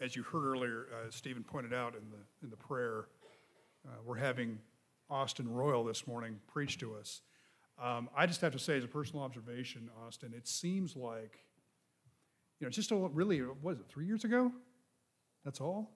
as you heard earlier, uh, Stephen pointed out in the, in the prayer, uh, we're having Austin Royal this morning preach to us. Um, I just have to say, as a personal observation, Austin, it seems like, you know, just a, really, what is it, three years ago? That's all?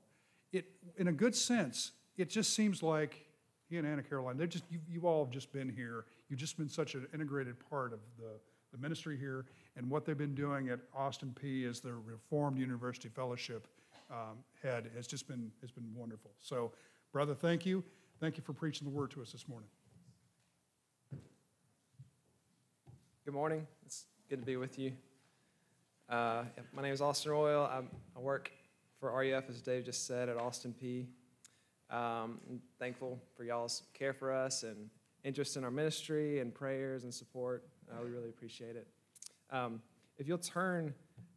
It, in a good sense, it just seems like he and Anna Caroline, they're just, you, you all have just been here. You've just been such an integrated part of the, the ministry here and what they've been doing at Austin Peay as the Reformed University Fellowship um, head has just been, has been wonderful. So, brother, thank you. Thank you for preaching the word to us this morning. Good morning. It's good to be with you. Uh, my name is Austin Royal. I'm, i work for RUF, as Dave just said, at Austin Peay. Um, I'm thankful for y'all's care for us and interest in our ministry and prayers and support. Uh, we really appreciate it. Um, if you'll turn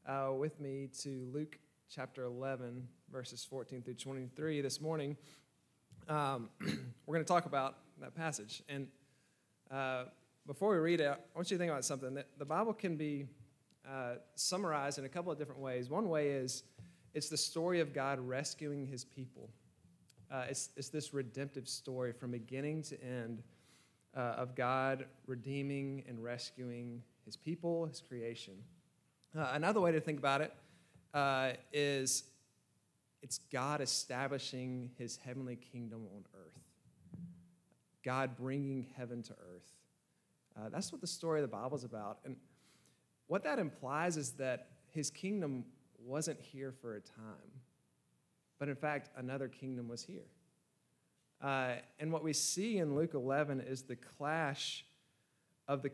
uh, with me to Luke chapter 11, verses 14 through 23 this morning, um, we're going to talk about that passage. And uh, before we read it, I want you to think about something. That the Bible can be uh, summarized in a couple of different ways. One way is it's the story of God rescuing his people. Uh, it's, it's this redemptive story from beginning to end uh, of God redeeming and rescuing his people, his creation. Uh, another way to think about it uh, is it's God establishing his heavenly kingdom on earth, God bringing heaven to earth. Uh, that's what the story of the Bible is about. And what that implies is that his kingdom wasn't here for a time, but in fact, another kingdom was here. Uh, and what we see in Luke 11 is the clash of the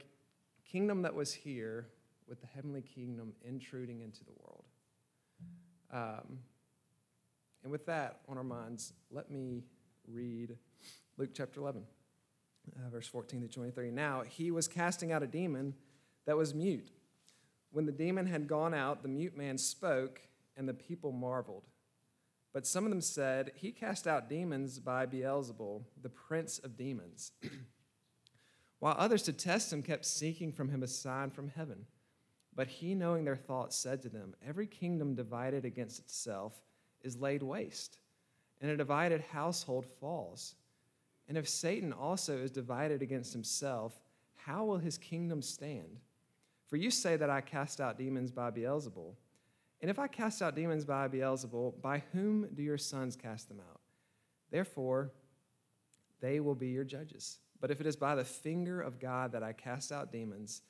kingdom that was here with the heavenly kingdom intruding into the world. Um, and with that on our minds, let me read Luke chapter 11, uh, verse 14 to 23. Now, he was casting out a demon that was mute. When the demon had gone out, the mute man spoke, and the people marveled. But some of them said, He cast out demons by Beelzebul, the prince of demons. While others, to test him, kept seeking from him a sign from heaven. But he, knowing their thoughts, said to them, Every kingdom divided against itself is laid waste, and a divided household falls. And if Satan also is divided against himself, how will his kingdom stand? For you say that I cast out demons by Beelzebul. And if I cast out demons by Beelzebul, by whom do your sons cast them out? Therefore, they will be your judges. But if it is by the finger of God that I cast out demons,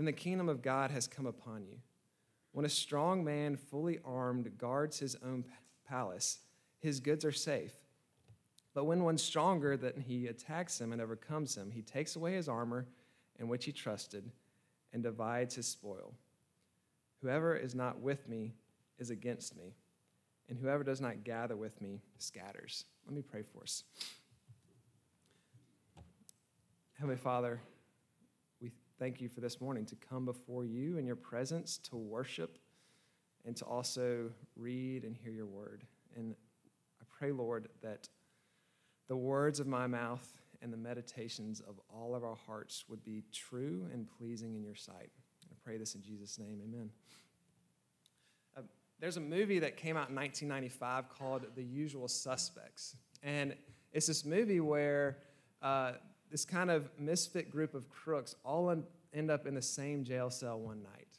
then the kingdom of God has come upon you. When a strong man, fully armed, guards his own palace, his goods are safe. But when one stronger than he attacks him and overcomes him, he takes away his armor in which he trusted and divides his spoil. Whoever is not with me is against me, and whoever does not gather with me scatters. Let me pray for us. Heavenly Father, thank you for this morning to come before you in your presence to worship and to also read and hear your word. And I pray, Lord, that the words of my mouth and the meditations of all of our hearts would be true and pleasing in your sight. I pray this in Jesus' name. Amen. Uh, there's a movie that came out in 1995 called The Usual Suspects. And it's this movie where uh, this kind of misfit group of crooks all end up in the same jail cell one night.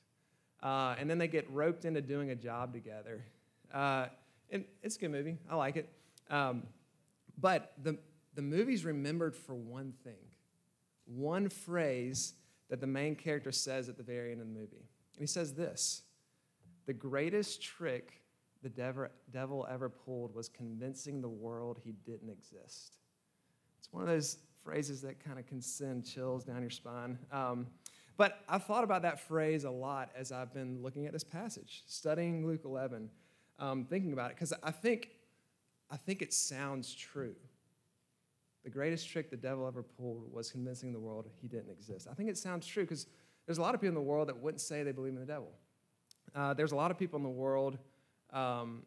Uh, and then they get roped into doing a job together. Uh, and it's a good movie. I like it. Um, but the, the movie's remembered for one thing one phrase that the main character says at the very end of the movie. And he says this The greatest trick the devil ever pulled was convincing the world he didn't exist. It's one of those phrases that kind of can send chills down your spine. Um, but I've thought about that phrase a lot as I've been looking at this passage, studying Luke 11, um, thinking about it, because I think, I think it sounds true. The greatest trick the devil ever pulled was convincing the world he didn't exist. I think it sounds true because there's a lot of people in the world that wouldn't say they believe in the devil. Uh, there's a lot of people in the world um,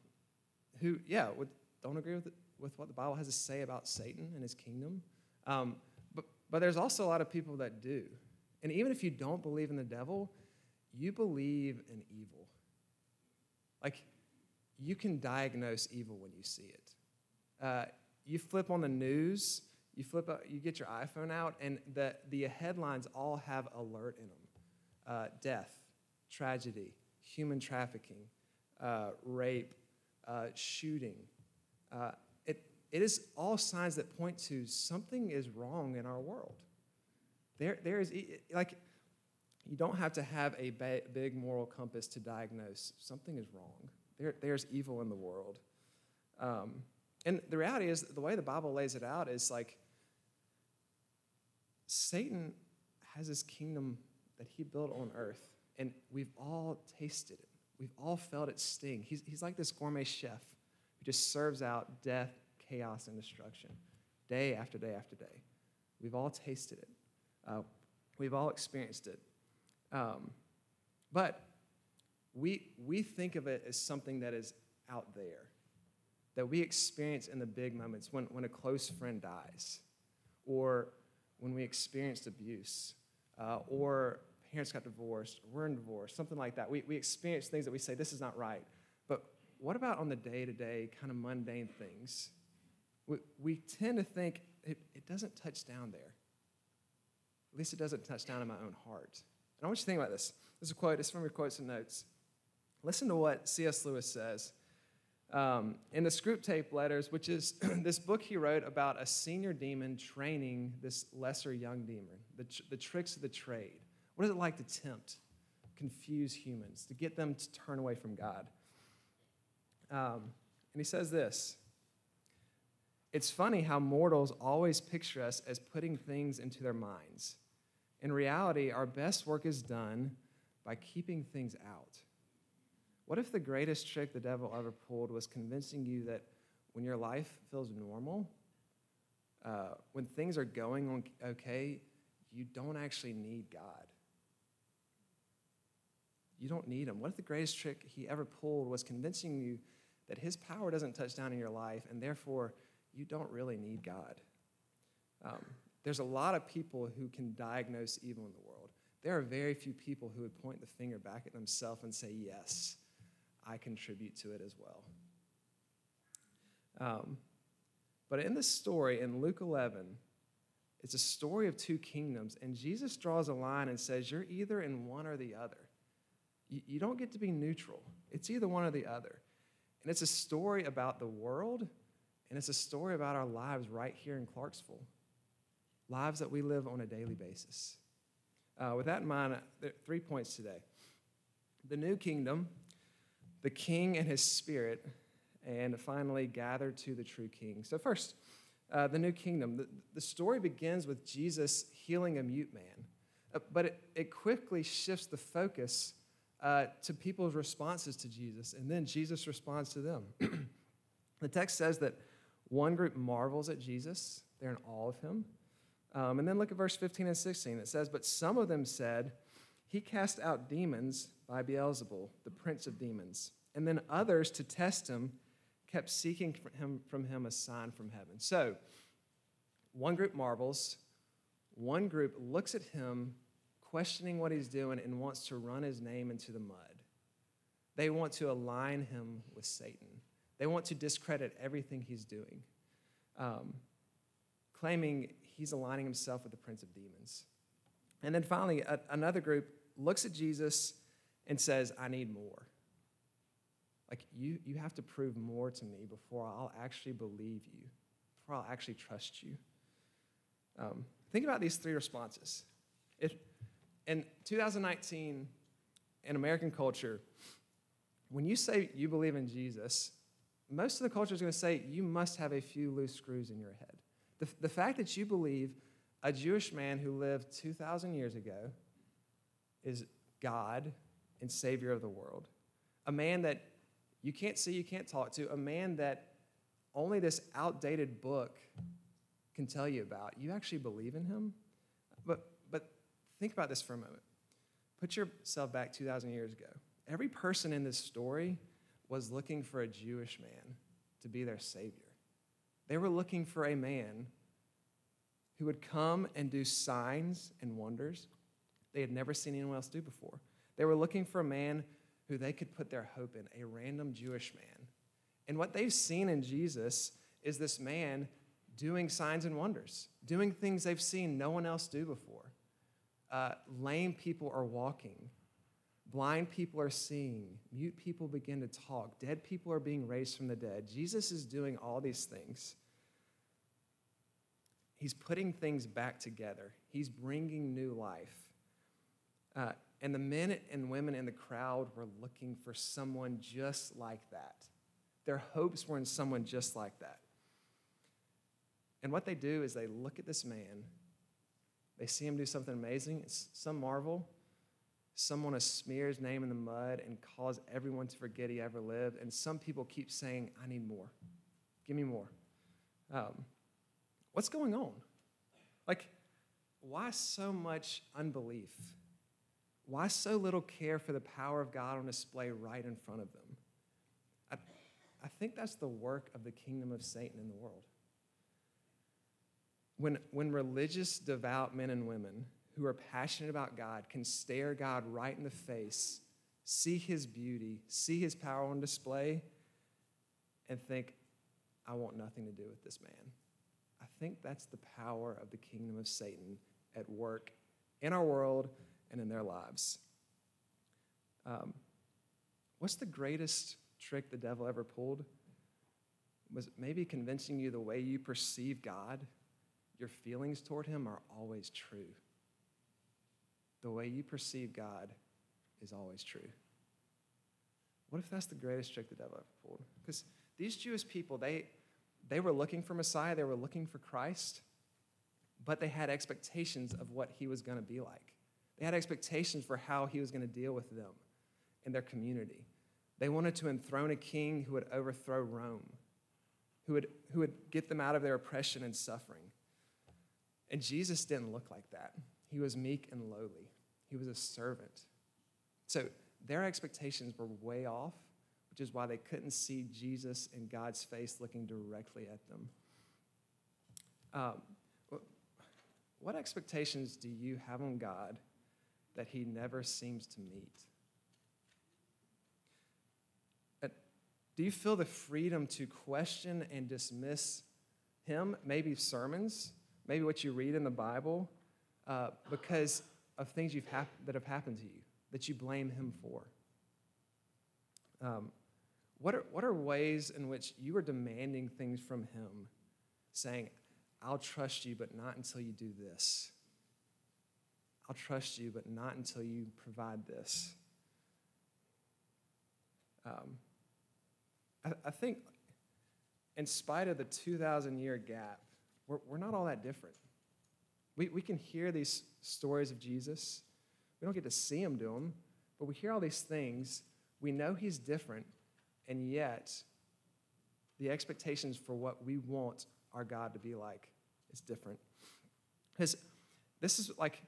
who, yeah, would, don't agree with, it, with what the Bible has to say about Satan and his kingdom. Um, but, but there's also a lot of people that do. And even if you don't believe in the devil, you believe in evil. Like, you can diagnose evil when you see it. Uh, you flip on the news, you flip, out, you get your iPhone out, and the, the headlines all have alert in them uh, death, tragedy, human trafficking, uh, rape, uh, shooting. It, it is all signs that point to something is wrong in our world. There, there is, like, you don't have to have a big moral compass to diagnose something is wrong. There, there's evil in the world. Um, and the reality is, the way the Bible lays it out is like Satan has his kingdom that he built on earth, and we've all tasted it. We've all felt its sting. He's, he's like this gourmet chef who just serves out death, chaos, and destruction day after day after day. We've all tasted it, uh, we've all experienced it. Um, but we, we think of it as something that is out there, that we experience in the big moments when, when a close friend dies, or when we experienced abuse, uh, or parents got divorced, or we're in divorce, something like that. We, we experience things that we say, this is not right. But what about on the day to day, kind of mundane things? We, we tend to think it, it doesn't touch down there. At least it doesn't touch down in my own heart. And I want you to think about this. This is a quote, it's from your quotes and notes. Listen to what C.S. Lewis says. Um, in the Screwtape Letters, which is this book he wrote about a senior demon training this lesser young demon, the, the tricks of the trade. What is it like to tempt, confuse humans, to get them to turn away from God? Um, and he says this It's funny how mortals always picture us as putting things into their minds. In reality, our best work is done by keeping things out. What if the greatest trick the devil ever pulled was convincing you that when your life feels normal, uh, when things are going on okay, you don't actually need God? You don't need him. What if the greatest trick he ever pulled was convincing you that his power doesn't touch down in your life and therefore you don't really need God? Um, there's a lot of people who can diagnose evil in the world. There are very few people who would point the finger back at themselves and say, Yes, I contribute to it as well. Um, but in this story, in Luke 11, it's a story of two kingdoms, and Jesus draws a line and says, You're either in one or the other. You, you don't get to be neutral, it's either one or the other. And it's a story about the world, and it's a story about our lives right here in Clarksville, lives that we live on a daily basis. Uh, with that in mind, there are three points today. The new kingdom, the king and his spirit, and finally, gather to the true king. So, first, uh, the new kingdom. The, the, story begins with Jesus healing a mute man, uh, but it, it quickly shifts the focus uh, to people's responses to Jesus, and then Jesus responds to them. the text says that one group marvels at Jesus, they're in awe of him. Um, and then look at verse 15 and 16. It says, But some of them said, He cast out demons by Beelzebul, the prince of demons. And then others, to test him, kept seeking from him, from him a sign from heaven. So, one group marvels, one group looks at him, questioning what he's doing, and wants to run his name into the mud. They want to align him with Satan, they want to discredit everything he's doing, um, claiming he's aligning himself with the prince of demons. And then finally, a, another group looks at Jesus and says, I need more. Like, you, you have to prove more to me before I'll actually believe you, before I'll actually trust you. Um, think about these three responses. If, in 2019, in American culture, when you say you believe in Jesus, most of the culture is going to say you must have a few loose screws in your head. The, the fact that you believe a Jewish man who lived 2,000 years ago is God and Savior of the world, a man that you can't see, you can't talk to, a man that only this outdated book can tell you about. You actually believe in him? But, but think about this for a moment. Put yourself back 2,000 years ago. Every person in this story was looking for a Jewish man to be their Savior. They were looking for a man who would come and do signs and wonders they had never seen anyone else do before. They were looking for a man who they could put their hope in, a random Jewish man And what they've seen in Jesus is this man doing signs and wonders, doing things they've seen no one else do before. Uh, lame people are walking, blind people are seeing, mute people begin to talk, dead people are being raised from the dead. Jesus is doing all these things. He's putting things back together, he's bringing new life. Uh, and the men and women in the crowd were looking for someone just like that. Their hopes were in someone just like that. And what they do is they look at this man, they see him do something amazing, some marvel. Someone to smear his name in the mud and cause everyone to forget he ever lived. And some people keep saying, I need more. Give me more. Um, what's going on? Like, why so much unbelief? Why so little care for the power of God on display right in front of them? I, I think that's the work of the kingdom of Satan in the world. When, when religious, devout men and women who are passionate about God can stare God right in the face, see his beauty, see his power on display, and think, I want nothing to do with this man. I think that's the power of the kingdom of Satan at work in our world and in their lives. Um, what's the greatest trick the devil ever pulled? Was maybe convincing you the way you perceive God, your feelings toward him are always true. The way you perceive God is always true. What if that's the greatest trick the devil ever pulled? Because these Jewish people, they, they were looking for Messiah, they were looking for Christ, but they had expectations of what he was going to be like. They had expectations for how he was going to deal with them in their community. They wanted to enthrone a king who would overthrow Rome, who would, who would get them out of their oppression and suffering. And Jesus didn't look like that. He was meek and lowly, he was a servant. So their expectations were way off, which is why they couldn't see Jesus in God's face looking directly at them. Um, what expectations do you have on God that He never seems to meet? Do you feel the freedom to question and dismiss Him, maybe sermons, maybe what you read in the Bible, uh, because of things you've hap- that have happened to you that you blame Him for? Um, what, are, what are ways in which you are demanding things from Him, saying, I'll trust you, but not until you do this? I'll trust you, but not until you provide this. Um, I, I, think, in spite of the 2,000 year gap, we're, we're not all that different. We, we can hear these stories of Jesus. We don't get to see him do them, but we hear all these things. We know he's different, and yet the expectations for what we want our God to be like is different. Because this is like,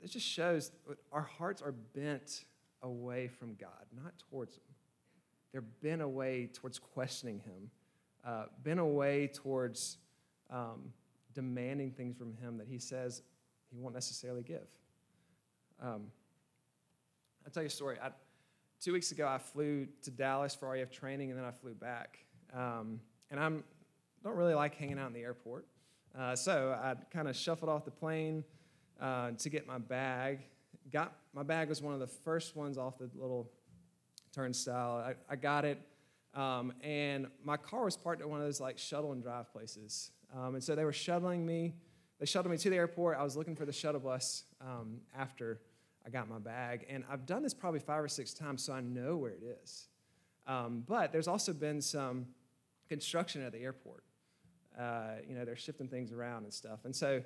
it just shows our hearts are bent away from God, not towards Him. They're bent away towards questioning Him, uh, bent away towards um, demanding things from Him that He says He won't necessarily give. Um, I'll tell you a story. I, two weeks ago, I flew to Dallas for RUF training, and then I flew back. Um, and I don't really like hanging out in the airport. Uh, so I kind of shuffled off the plane uh, to get my bag. Got my bag was one of the first ones off the little turnstile. I, I got it, um, and my car was parked at one of those like shuttle and drive places. Um, and so they were shuttling me. They shuttled me to the airport. I was looking for the shuttle bus um, after I got my bag, and I've done this probably five or six times, so I know where it is. Um, but there's also been some construction at the airport. Uh, you know, they're shifting things around and stuff. And so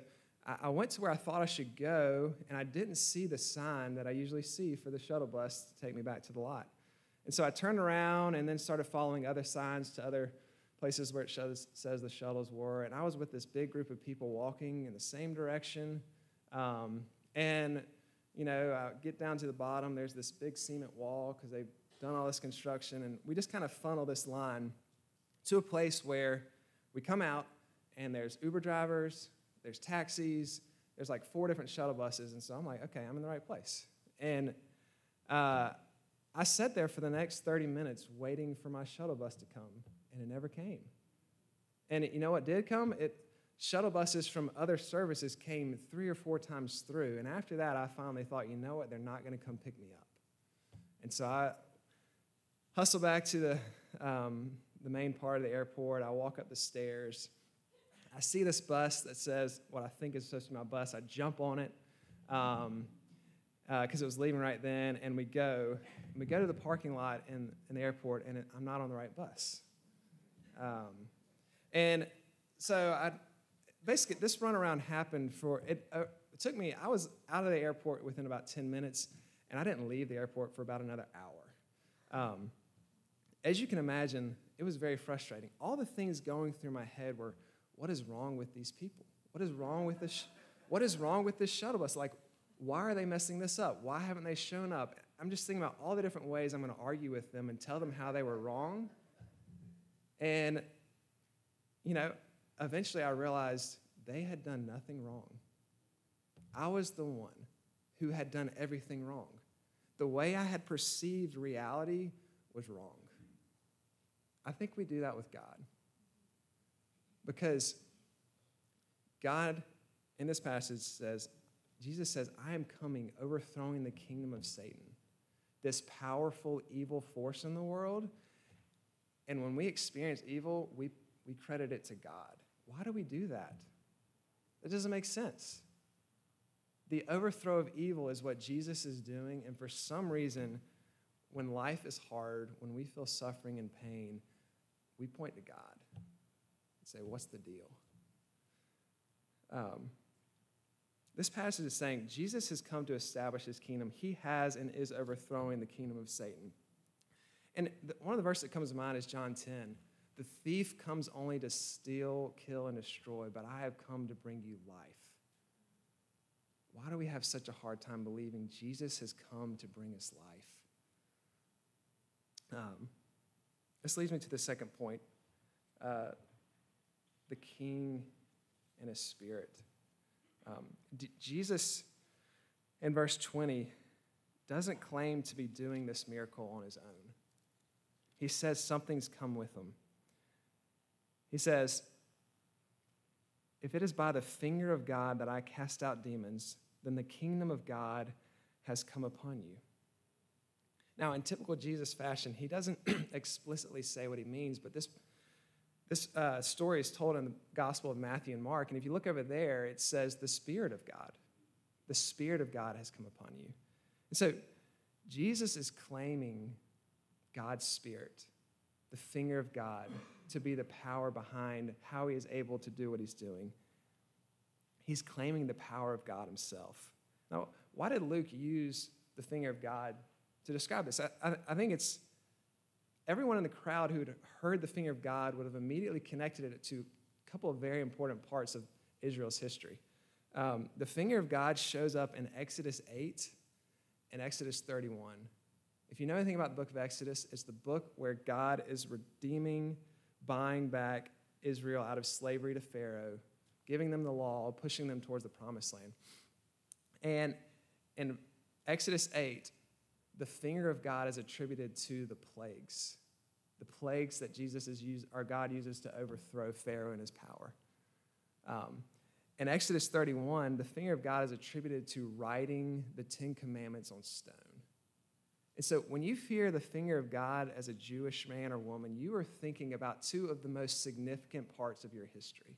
I, I went to where I thought I should go, and I didn't see the sign that I usually see for the shuttle bus to take me back to the lot. And so I turned around and then started following other signs to other places where it shows, says the shuttles were. And I was with this big group of people walking in the same direction. Um, and, you know, I get down to the bottom, there's this big cement wall because they've done all this construction. And we just kind of funnel this line to a place where we come out and there's Uber drivers, there's taxis, there's like four different shuttle buses. And so I'm like, okay, I'm in the right place. And uh, I sat there for the next 30 minutes waiting for my shuttle bus to come, and it never came. And it, you know what did come? It shuttle buses from other services came three or four times through. And after that, I finally thought, you know what? They're not going to come pick me up. And so I hustle back to the, um, the main part of the airport. I walk up the stairs. I see this bus that says what I think is supposed to be my bus. I jump on it because um, uh, it was leaving right then, and we go. And we go to the parking lot in, in the airport, and it, I'm not on the right bus. Um, and so I basically this runaround happened for it, uh, it took me. I was out of the airport within about 10 minutes, and I didn't leave the airport for about another hour. Um, as you can imagine, it was very frustrating. All the things going through my head were, what is wrong with these people? What is wrong with this? What is wrong with this shuttle bus? Like, why are they messing this up? Why haven't they shown up? I'm just thinking about all the different ways I'm going to argue with them and tell them how they were wrong. And, you know, eventually I realized they had done nothing wrong. I was the one who had done everything wrong. The way I had perceived reality was wrong. I think we do that with God. Because God, in this passage, says, Jesus says, I am coming, overthrowing the kingdom of Satan, this powerful evil force in the world. And when we experience evil, we, we credit it to God. Why do we do that? It doesn't make sense. The overthrow of evil is what Jesus is doing, and for some reason, when life is hard, when we feel suffering and pain, we point to God and say, What's the deal? Um, this passage is saying Jesus has come to establish his kingdom. He has and is overthrowing the kingdom of Satan. And one of the verses that comes to mind is John 10. The thief comes only to steal, kill, and destroy, but I have come to bring you life. Why do we have such a hard time believing Jesus has come to bring us life? Um, this leads me to the second point uh, the king and his spirit. Um, D- Jesus, in verse 20, doesn't claim to be doing this miracle on his own. He says something's come with him. He says, If it is by the finger of God that I cast out demons, then the kingdom of God has come upon you. Now, in typical Jesus fashion, he doesn't explicitly say what he means, but this, this uh, story is told in the Gospel of Matthew and Mark. And if you look over there, it says, The Spirit of God. The Spirit of God has come upon you. And so, Jesus is claiming God's Spirit, the finger of God, to be the power behind how he is able to do what he's doing. He's claiming the power of God himself. Now, why did Luke use the finger of God to describe this. I, I, I think it's everyone in the crowd who had heard the finger of God would have immediately connected it to a couple of very important parts of Israel's history. Um, the finger of God shows up in Exodus 8 and Exodus 31. If you know anything about the book of Exodus, it's the book where God is redeeming, buying back Israel out of slavery to Pharaoh, giving them the law, pushing them towards the promised land. And in Exodus 8, the finger of God is attributed to the plagues, the plagues that Jesus is used, our God uses to overthrow Pharaoh and his power. Um, in Exodus 31, the finger of God is attributed to writing the Ten Commandments on stone. And so when you fear the finger of God as a Jewish man or woman, you are thinking about two of the most significant parts of your history.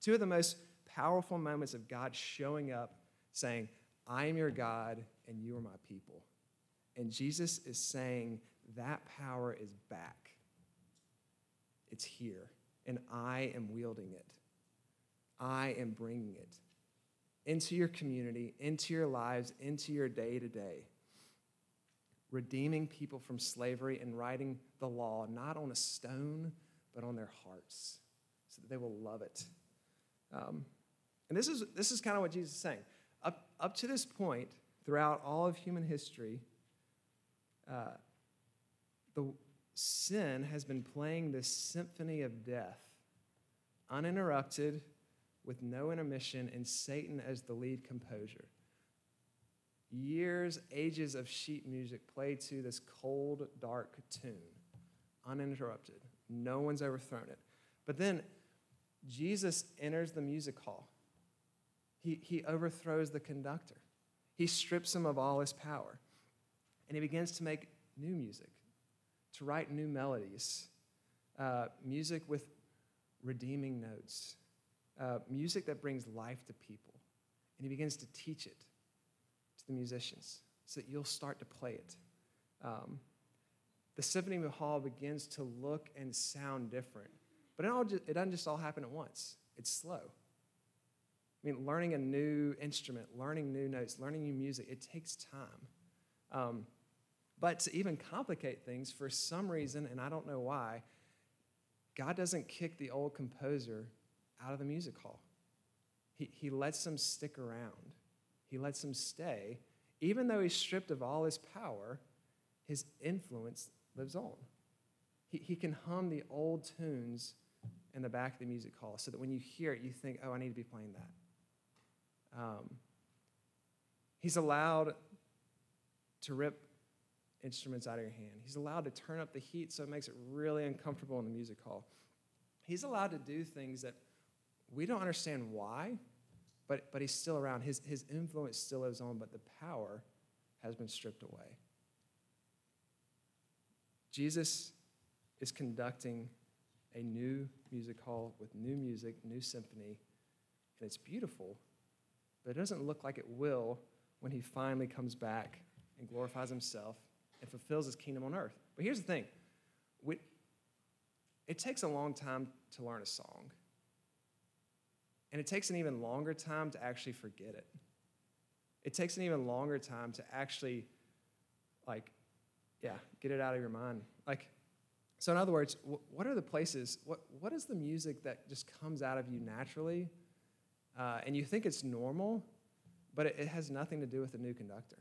Two of the most powerful moments of God showing up saying, I am your God and you are my people. And Jesus is saying that power is back. It's here, and I am wielding it. I am bringing it into your community, into your lives, into your day to day. Redeeming people from slavery and writing the law not on a stone, but on their hearts so that they will love it. Um, and this is, this is kind of what Jesus is saying. Up, up to this point, throughout all of human history, uh, the sin has been playing this symphony of death, uninterrupted, with no intermission, and Satan as the lead composer. Years, ages of sheet music played to this cold, dark tune, uninterrupted. No one's overthrown it. But then Jesus enters the music hall. He, he overthrows the conductor. He strips him of all his power. And he begins to make new music, to write new melodies, uh, music with redeeming notes, uh, music that brings life to people. And he begins to teach it the musicians so that you'll start to play it. Um, the symphony hall begins to look and sound different. But it, all just, it doesn't just all happen at once, it's slow. I mean, learning a new instrument, learning new notes, learning new music, it takes time. Um, but to even complicate things, for some reason, and I don't know why, God doesn't kick the old composer out of the music hall. He, he lets them stick around, he lets him stay. Even though he's stripped of all his power, his influence lives on. He, he can hum the old tunes in the back of the music hall so that when you hear it, you think, oh, I need to be playing that. Um, he's allowed to rip instruments out of your hand. He's allowed to turn up the heat so it makes it really uncomfortable in the music hall. He's allowed to do things that we don't understand why, but, but he's still around. His, his influence still lives on, but the power has been stripped away. Jesus is conducting a new music hall with new music, new symphony, and it's beautiful, but it doesn't look like it will when he finally comes back and glorifies himself and fulfills his kingdom on earth. But here's the thing we, it takes a long time to learn a song, and it takes an even longer time to actually forget it. It takes an even longer time to actually, like, yeah, get it out of your mind. Like, so in other words, what are the places, what, what is the music that just comes out of you naturally, uh, and you think it's normal, but it, it has nothing to do with the new conductor,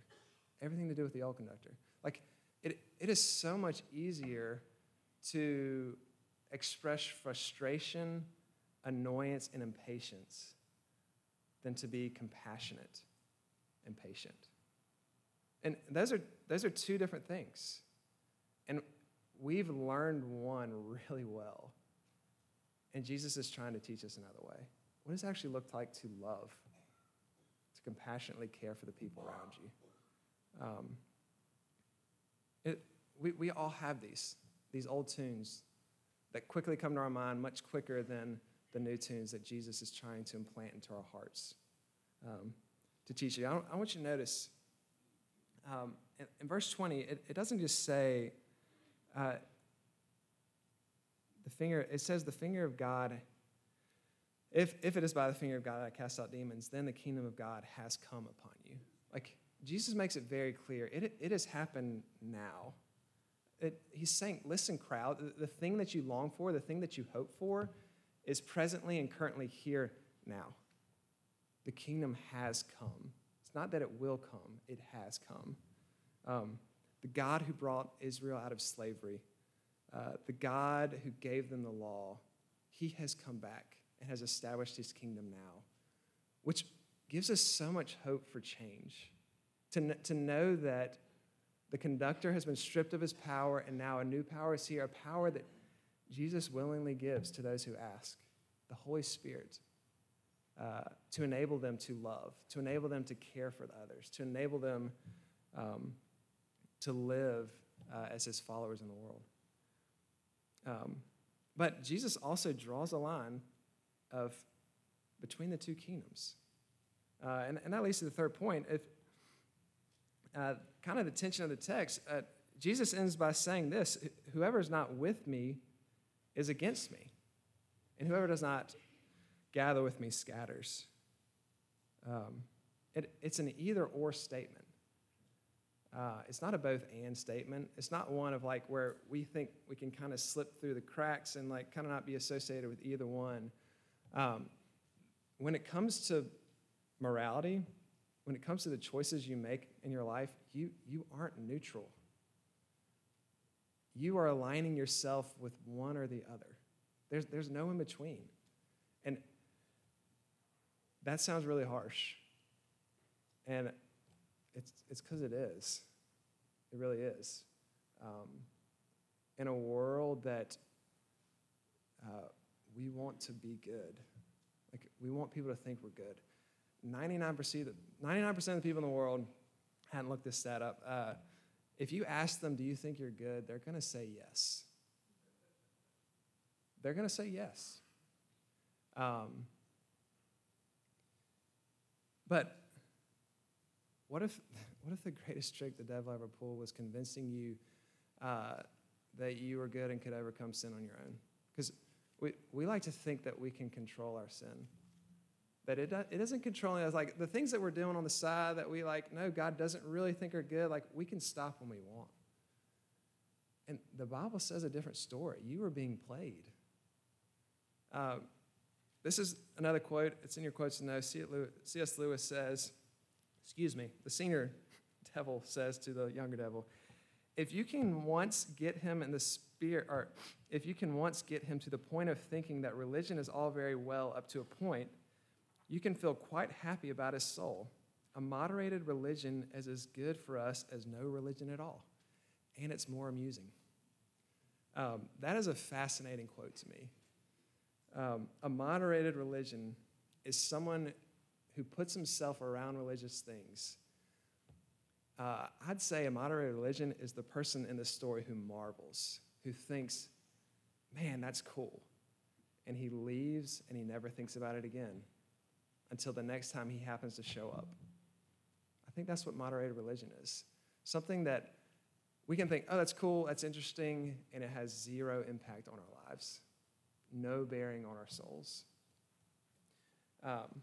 everything to do with the old conductor. Like, it, it is so much easier to express frustration, annoyance, and impatience than to be compassionate and patient. And those are, those are two different things. And we've learned one really well. And Jesus is trying to teach us another way. What does it actually look like to love, to compassionately care for the people around you? Um, it, we, we all have these, these old tunes that quickly come to our mind much quicker than the new tunes that Jesus is trying to implant into our hearts um, to teach you. I, I, want you to notice um, in, in, verse 20, it, it, doesn't just say, uh, the finger, it says, the finger of God, if, if it is by the finger of God I cast out demons, then the kingdom of God has come upon you. Like, Jesus makes it very clear. It, it has happened now. It, he's saying, listen, crowd, the, the thing that you long for, the thing that you hope for, is presently and currently here now. The kingdom has come. It's not that it will come, it has come. Um, the God who brought Israel out of slavery, uh, the God who gave them the law, he has come back and has established his kingdom now, which gives us so much hope for change to, to know that the conductor has been stripped of his power and now a new power is here, a power that Jesus willingly gives to those who ask, the Holy Spirit, uh, to enable them to love, to enable them to care for the others, to enable them um, to live uh, as his followers in the world. Um, but Jesus also draws a line of between the two kingdoms. Uh, and, and that leads to the third point. If, uh, kind of the tension of the text, uh, Jesus ends by saying this Whoever is not with me is against me, and whoever does not gather with me scatters. Um, it, it's an either or statement. Uh, it's not a both and statement. It's not one of like where we think we can kind of slip through the cracks and like kind of not be associated with either one. Um, when it comes to morality, when it comes to the choices you make in your life, you, you aren't neutral. You are aligning yourself with one or the other. There's, there's no in between. And that sounds really harsh. And it's it's because it is. It really is. Um, in a world that uh, we want to be good, like we want people to think we're good. 99%, of 99% of the people in the world hadn't looked this stat up. Uh, if you ask them, do you think you're good? They're going to say yes. They're going to say yes. Um, but what if, what if the greatest trick the devil ever pulled was convincing you uh, that you were good and could overcome sin on your own? Because we, we like to think that we can control our sin. But it, it isn't controlling us. Like the things that we're doing on the side that we like, no, God doesn't really think are good, like we can stop when we want. And the Bible says a different story. You are being played. Um, this is another quote. It's in your quotes to know. C.S. Lewis says, excuse me, the senior devil says to the younger devil, if you can once get him in the spirit, or if you can once get him to the point of thinking that religion is all very well up to a point, you can feel quite happy about his soul. A moderated religion is as good for us as no religion at all, and it's more amusing. Um, that is a fascinating quote to me. Um, a moderated religion is someone who puts himself around religious things. Uh, I'd say a moderated religion is the person in the story who marvels, who thinks, man, that's cool. And he leaves and he never thinks about it again until the next time he happens to show up. I think that's what moderated religion is something that we can think, oh, that's cool, that's interesting, and it has zero impact on our lives, no bearing on our souls. Um,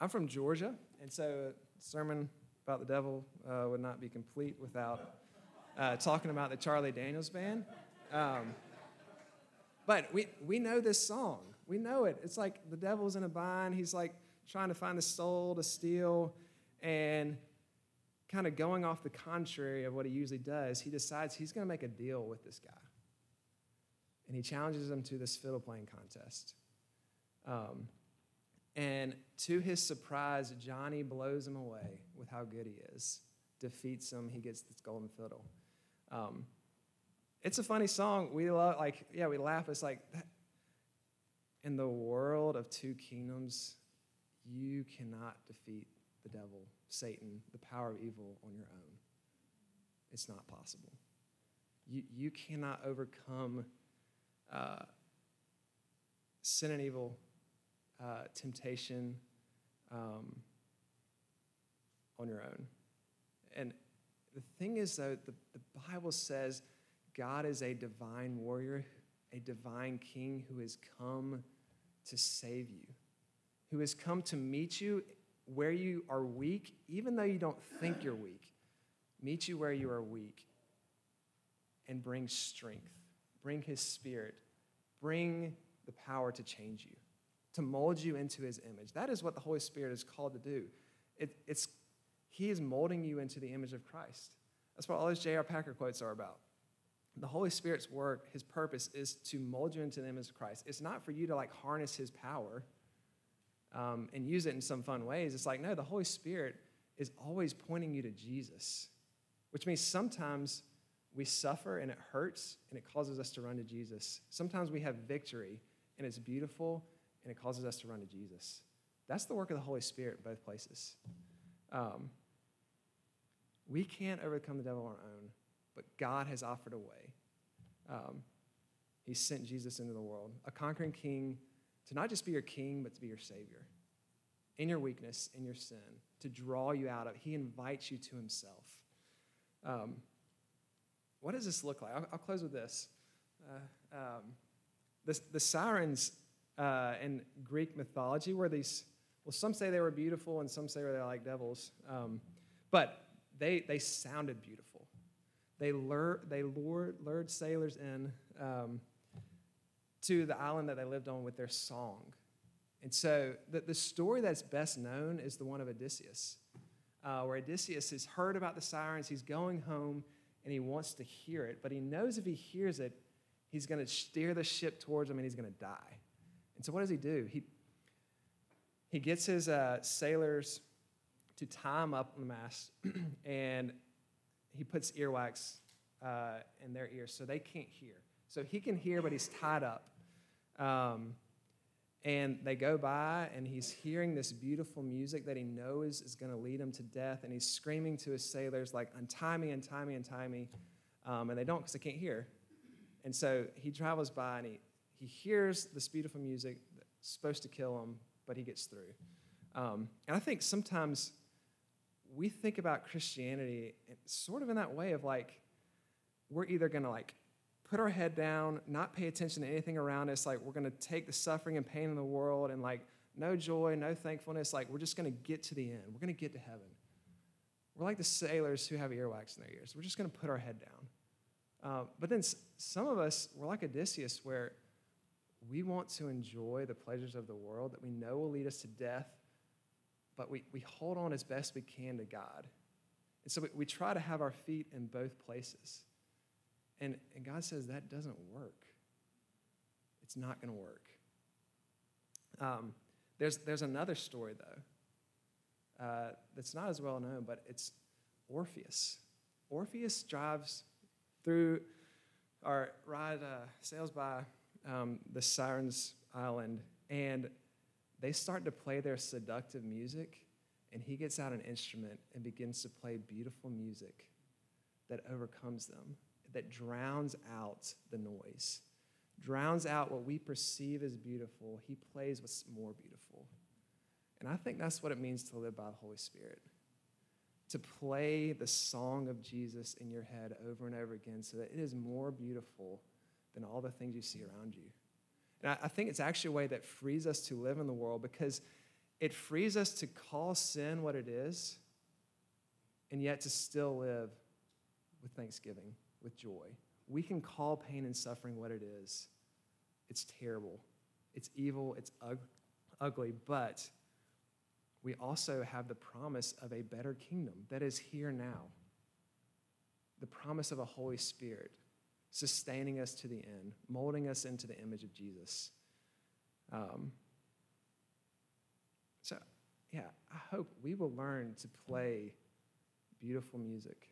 I'm from Georgia, and so a sermon about the devil uh, would not be complete without uh, talking about the Charlie Daniels Band. Um, but we, we know this song. We know it. It's like the devil's in a bind. He's like trying to find the soul to steal and kind of going off the contrary of what he usually does. He decides he's going to make a deal with this guy. And he challenges him to this fiddle playing contest. Um, and to his surprise, Johnny blows him away with how good he is, defeats him, he gets this golden fiddle. Um, it's a funny song. We love, like, yeah, we laugh. It's like, that, in the world of two kingdoms, you cannot defeat the devil, Satan, the power of evil on your own. It's not possible. You, you cannot overcome uh, sin and evil, uh, temptation um, on your own. And the thing is, though, the, the Bible says God is a divine warrior, a divine king who has come to save you, who has come to meet you where you are weak, even though you don't think you're weak, meet you where you are weak, and bring strength, bring his spirit, bring the power to change you, to mold you into his image. That is what the Holy Spirit is called to do. It, it's, he is molding you into the image of Christ. That's what all those J.R. Packer quotes are about the Holy Spirit's work, his purpose is to mold you into the image of Christ. It's not for you to like harness his power um, and use it in some fun ways. It's like, no, the Holy Spirit is always pointing you to Jesus, which means sometimes we suffer and it hurts and it causes us to run to Jesus. Sometimes we have victory and it's beautiful and it causes us to run to Jesus. That's the work of the Holy Spirit in both places. Um, we can't overcome the devil on our own but God has offered a way. Um, he sent Jesus into the world, a conquering king to not just be your king, but to be your savior. In your weakness, in your sin, to draw you out of, he invites you to himself. Um, what does this look like? I'll, I'll close with this. Uh, um, the, the sirens uh, in Greek mythology were these, well, some say they were beautiful and some say they were like devils, um, but they, they sounded beautiful. They lured, they lured, lured sailors in um, to the island that they lived on with their song. And so the, the story that's best known is the one of Odysseus, uh, where Odysseus has heard about the sirens. He's going home and he wants to hear it, but he knows if he hears it, he's going to steer the ship towards him and he's going to die. And so what does he do? He, he gets his uh, sailors to tie him up on the mast, and he puts earwax uh, in their ears so they can't hear. So he can hear, but he's tied up. Um, and they go by, and he's hearing this beautiful music that he knows is going to lead him to death. And he's screaming to his sailors, like, untie me, untie me, untie me. Um, and they don't because they can't hear. And so he travels by and he, he hears this beautiful music that's supposed to kill him, but he gets through. Um, and I think sometimes we think about Christianity sort of in that way of like, we're either going to like put our head down, not pay attention to anything around us, like we're going to take the suffering and pain in the world and like no joy, no thankfulness, like we're just going to get to the end. We're going to get to heaven. We're like the sailors who have earwax in their ears. We're just going to put our head down. Uh, but then s- some of us, we're like Odysseus, where we want to enjoy the pleasures of the world that we know will lead us to death, but we, we hold on as best we can to God. And so we, we try to have our feet in both places. And, and God says that doesn't work. It's not going to work. Um, there's, there's another story, though, uh, that's not as well known, but it's Orpheus. Orpheus drives through or ride uh, sails by um, the Sirens Island, and they start to play their seductive music, and he gets out an instrument and begins to play beautiful music that overcomes them, that drowns out the noise, drowns out what we perceive as beautiful. He plays what's more beautiful. And I think that's what it means to live by the Holy Spirit to play the song of Jesus in your head over and over again so that it is more beautiful than all the things you see around you. And I, think it's actually a way that frees us to live in the world because it frees us to call sin what it is and yet to still live with thanksgiving, with joy. We can call pain and suffering what it is. It's terrible, it's evil, it's ug- ugly, but we also have the promise of a better kingdom that is here now. The promise of a Holy Spirit sustaining us to the end, molding us into the image of Jesus. Um, so, yeah, I hope we will learn to play beautiful music.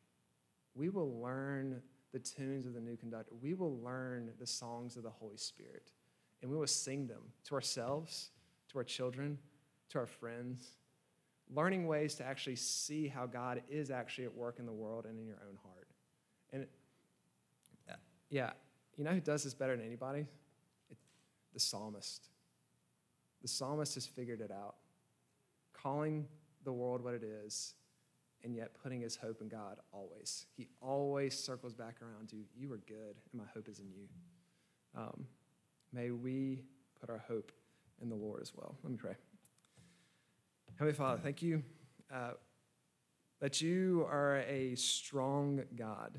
We will learn the tunes of the new conductor. We will learn the songs of the Holy Spirit, and we will sing them to ourselves, to our children, to our friends learning ways to actually see how God is actually at work in the world and in your own heart. And yeah, you know who does this better than anybody? It, the psalmist. The psalmist has figured it out, calling the world what it is, and yet putting his hope in God always. He always circles back around to, You are good, and my hope is in you. Um, may we put our hope in the Lord as well. Let me pray. Heavenly Father, thank you uh, that you are a strong God.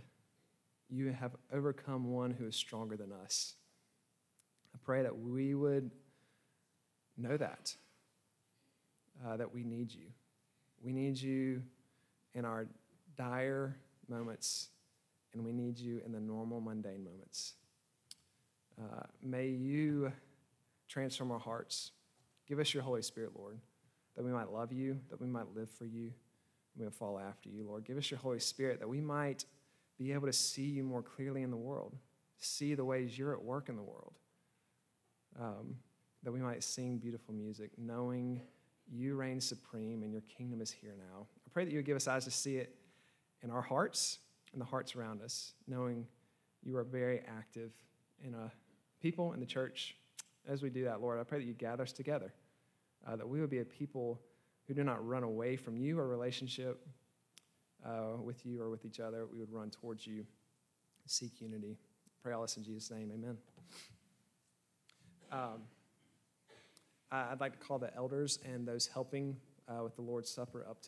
You have overcome one who is stronger than us. I pray that we would know that, uh, that we need you. We need you in our dire moments, and we need you in the normal, mundane moments. Uh, may you transform our hearts. Give us your Holy Spirit, Lord that we might love you, that we might live for you, and we will follow after you, Lord. Give us your Holy Spirit that we might be able to see you more clearly in the world, see the ways you're at work in the world, um, that we might sing beautiful music, knowing you reign supreme and your kingdom is here now. I pray that you would give us eyes to see it in our hearts and the hearts around us, knowing you are very active in a people in the church. As we do that, Lord, I pray that you gather us together uh, that we would be a people who do not run away from you or relationship uh, with you or with each other. We would run towards you, seek unity. Pray all this in Jesus' name. Amen. Um, I'd like to call the elders and those helping uh, with the Lord's Supper up to